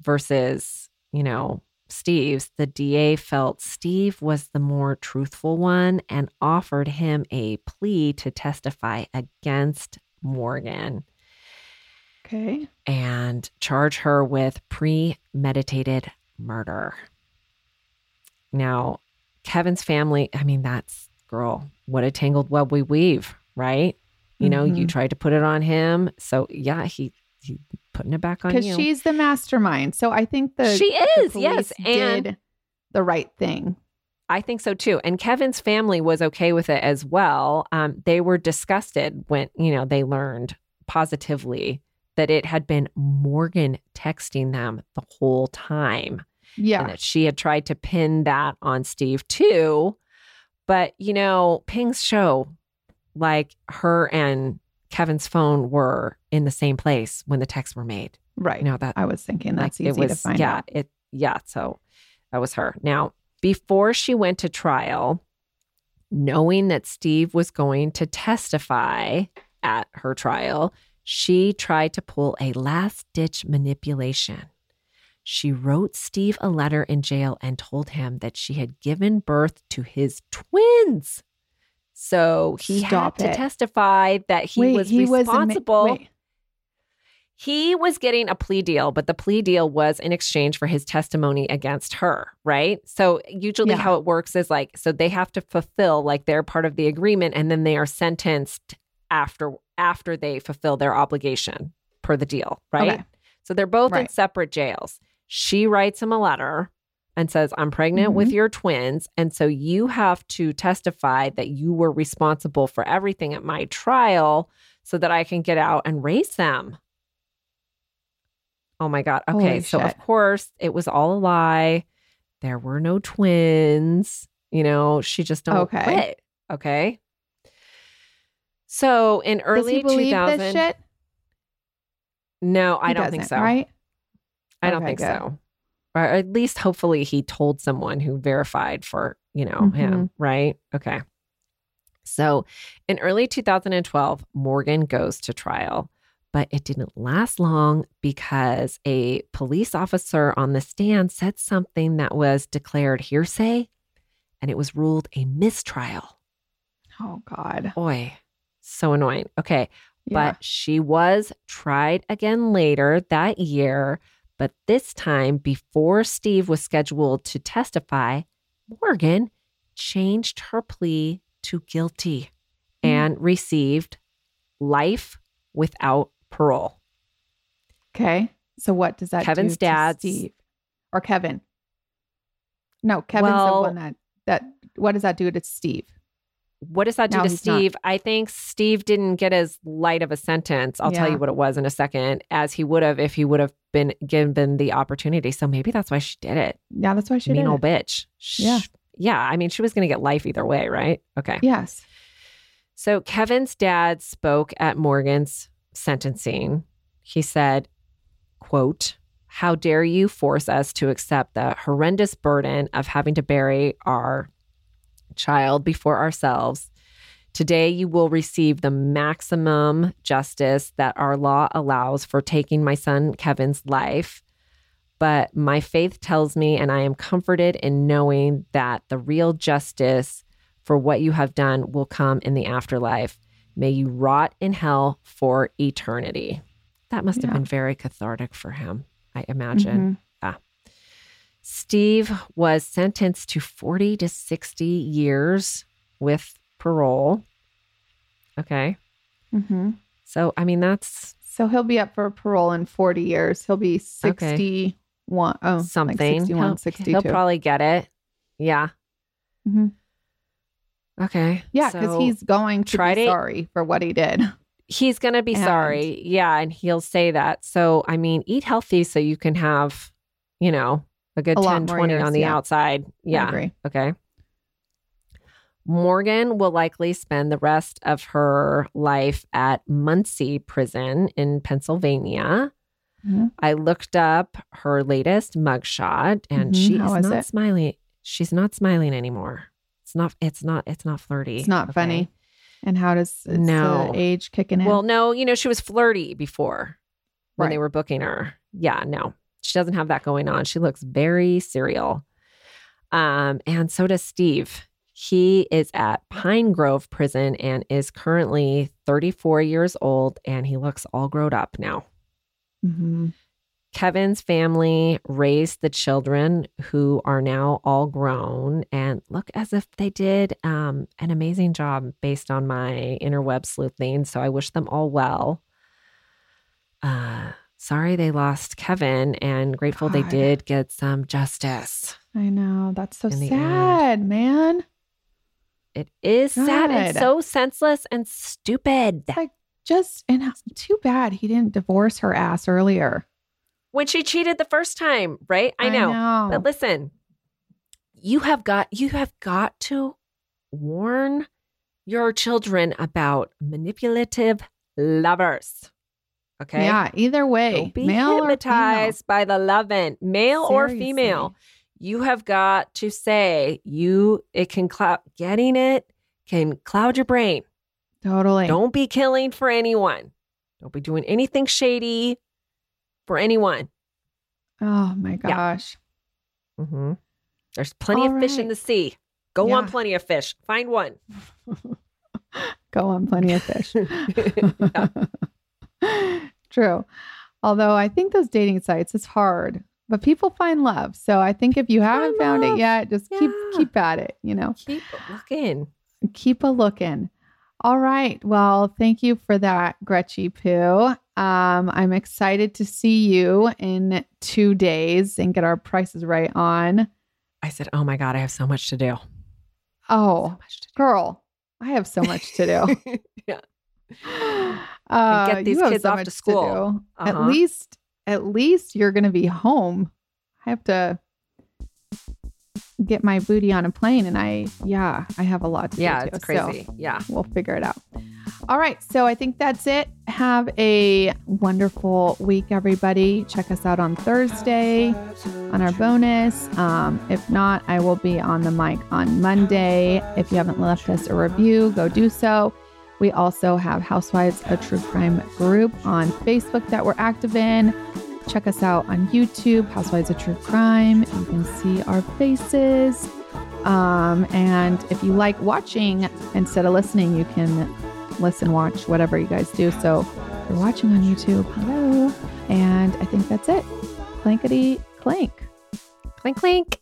versus, you know, Steve's, the DA felt Steve was the more truthful one and offered him a plea to testify against Morgan okay. and charge her with premeditated murder. Now, Kevin's family, I mean, that's girl, what a tangled web we weave, right? You know, you Mhm. tried to put it on him. So yeah, he he putting it back on Because she's the mastermind. So I think the she the is, yes. And did the right thing. I think so too. And Kevin's family was okay with it as well. Um, they were disgusted when, you know, they learned positively that it had been Morgan texting them the whole time. Yeah. and that she had tried to pin that on Steve too. But, you know, pings show like her and Kevin's phone were in the same place when the texts were made. right. You know, that I was thinking that's like, easy was, to find yeah, out. It, yeah. So that was her. Now, before she went to trial, knowing that Steve was going to testify at her trial, she tried to pull a last ditch manipulation. She wrote Steve a letter in jail and told him that she had given birth to his twins. So he Stop had it. to testify that he Wait, was he was ma- responsible. He was getting a plea deal, but the plea deal was in exchange for his testimony against her, right? So usually Yeah. how it works is like so they have to fulfill like their part of the agreement and then they are sentenced after after they fulfill their obligation per the deal, right? Okay. So they're both in separate jails. She writes him a letter and says, I'm pregnant Mm-hmm. with your twins. And so you have to testify that you were responsible for everything at my trial so that I can get out and raise them. Oh my God. Okay. Holy so, shit. of course, it was all a lie. There were no twins. You know, she just don't Okay. quit. Okay. So, in early believe 2000, no, I He don't think so. Right? I don't Okay, think good. so. Or at least hopefully he told someone who verified for, you know, him, Mm-hmm. right? Okay. So in early 2012, Morgan goes to trial, but it didn't last long because a police officer on the stand said something that was declared hearsay and it was ruled a mistrial. Oh God. Boy, so annoying. Okay. Yeah. But she was tried again later that year. But this time, before Steve was scheduled to testify, Morgan changed her plea to guilty Hmm. and received life without parole. okay. So what does that Kevin's do to Steve or Kevin? No, Kevin's Well- the one that that. What does that do to Steve? What does that do Now to he's not- Steve? I think Steve didn't get as light of a sentence. I'll tell you what it was in a second, as he would have if he would have been given the opportunity. So maybe that's why she did it. Yeah, that's why she mean did. old it. bitch. Yeah. Yeah. I mean, she was going to get life either way, right? Okay. Yes. So Kevin's dad spoke at Morgan's sentencing. He said, quote, how dare you force us to accept the horrendous burden of having to bury our child before ourselves. Today, you will receive the maximum justice that our law allows for taking my son Kevin's life. But my faith tells me, and I am comforted in knowing that the real justice for what you have done will come in the afterlife. May you rot in hell for eternity. That must have been very cathartic for him, I imagine. Mhm. Steve was sentenced to 40 to 60 years with parole. Okay. Mhm. So, I mean, that's So he'll be up for parole in 40 years. He'll be 61. Oh, something. Like 61, he'll, 62. he'll probably get it. Yeah. Mhm. Okay. Yeah, because So he's going to be it. sorry for what he did. he's going to be And- sorry. Yeah. And he'll say that. So, I mean, eat healthy so you can have, you know, a good A 10 20 years, on the yeah. outside. Yeah. Okay. Morgan will likely spend the rest of her life at Muncy Prison in Pennsylvania. Mhm. I looked up her latest mugshot and Mhm. she How is is not it? smiling. She's not smiling anymore. It's not it's not it's not flirty. It's not okay? funny. And how does No. the age kicking in? Well, no, you know, she was flirty before when they were booking her. Yeah, no. She doesn't have that going on. She looks very serial. Um, and so does Steve. He is at Pine Grove Prison and is currently 34 years old and he looks all grown up now. Mhm. Kevin's family raised the children who are now all grown and look as if they did um, an amazing job based on my interweb sleuthing. So I wish them all well. Uh, sorry they lost Kevin and grateful they did get some justice. I know. That's so sad, man. It is sad and so senseless and stupid. Like, just, and too bad he didn't divorce her ass earlier. When she cheated the first time, right? I know. But listen, you have got you have got to warn your children about manipulative lovers. Okay. Yeah, either way. Don't be male or hypnotized by the loving, male or female. You have got to say you it can cloud getting it can cloud your brain. Totally. Don't be killing for anyone. Don't be doing anything shady for anyone. Oh my gosh. hmm There's plenty All of fish in the sea. <laughs> Go on plenty of fish. Find one. Go on, plenty of fish. True. Although I think those dating sites, it's hard, but people find love. So I think if you haven't found love. it yet, just keep Yeah. keep at it. You know, Keep looking. keep a looking. All right. Well, thank you for that, Gretchy Poo. Um, I'm excited to see you in two days and get our prices right on. I said, "Oh my god, I have so much to do." Oh, So to girl, I have so much to do. do. <laughs> yeah. <gasps> <laughs> Uh, get these you have kids so off to school. At Uh-huh. least, at least you're going to be home. I have to get my booty on a plane, and I, yeah, I have a lot to Yeah, do. too. it's So crazy. yeah. we'll figure it out. All right, so I think that's it. Have a wonderful week, everybody. Check us out on Thursday on our bonus. Um, if not, I will be on the mic on Monday. If you haven't left us a review, go do so. We also have Housewives, a true crime group on Facebook that we're active in. Check us out on YouTube, Housewives of True Crime. You can see our faces. Um, and if you like watching instead of listening, you can listen, watch, whatever you guys do. So if you're watching on YouTube, hello. And I think that's it. Clankety clank. Clink clink.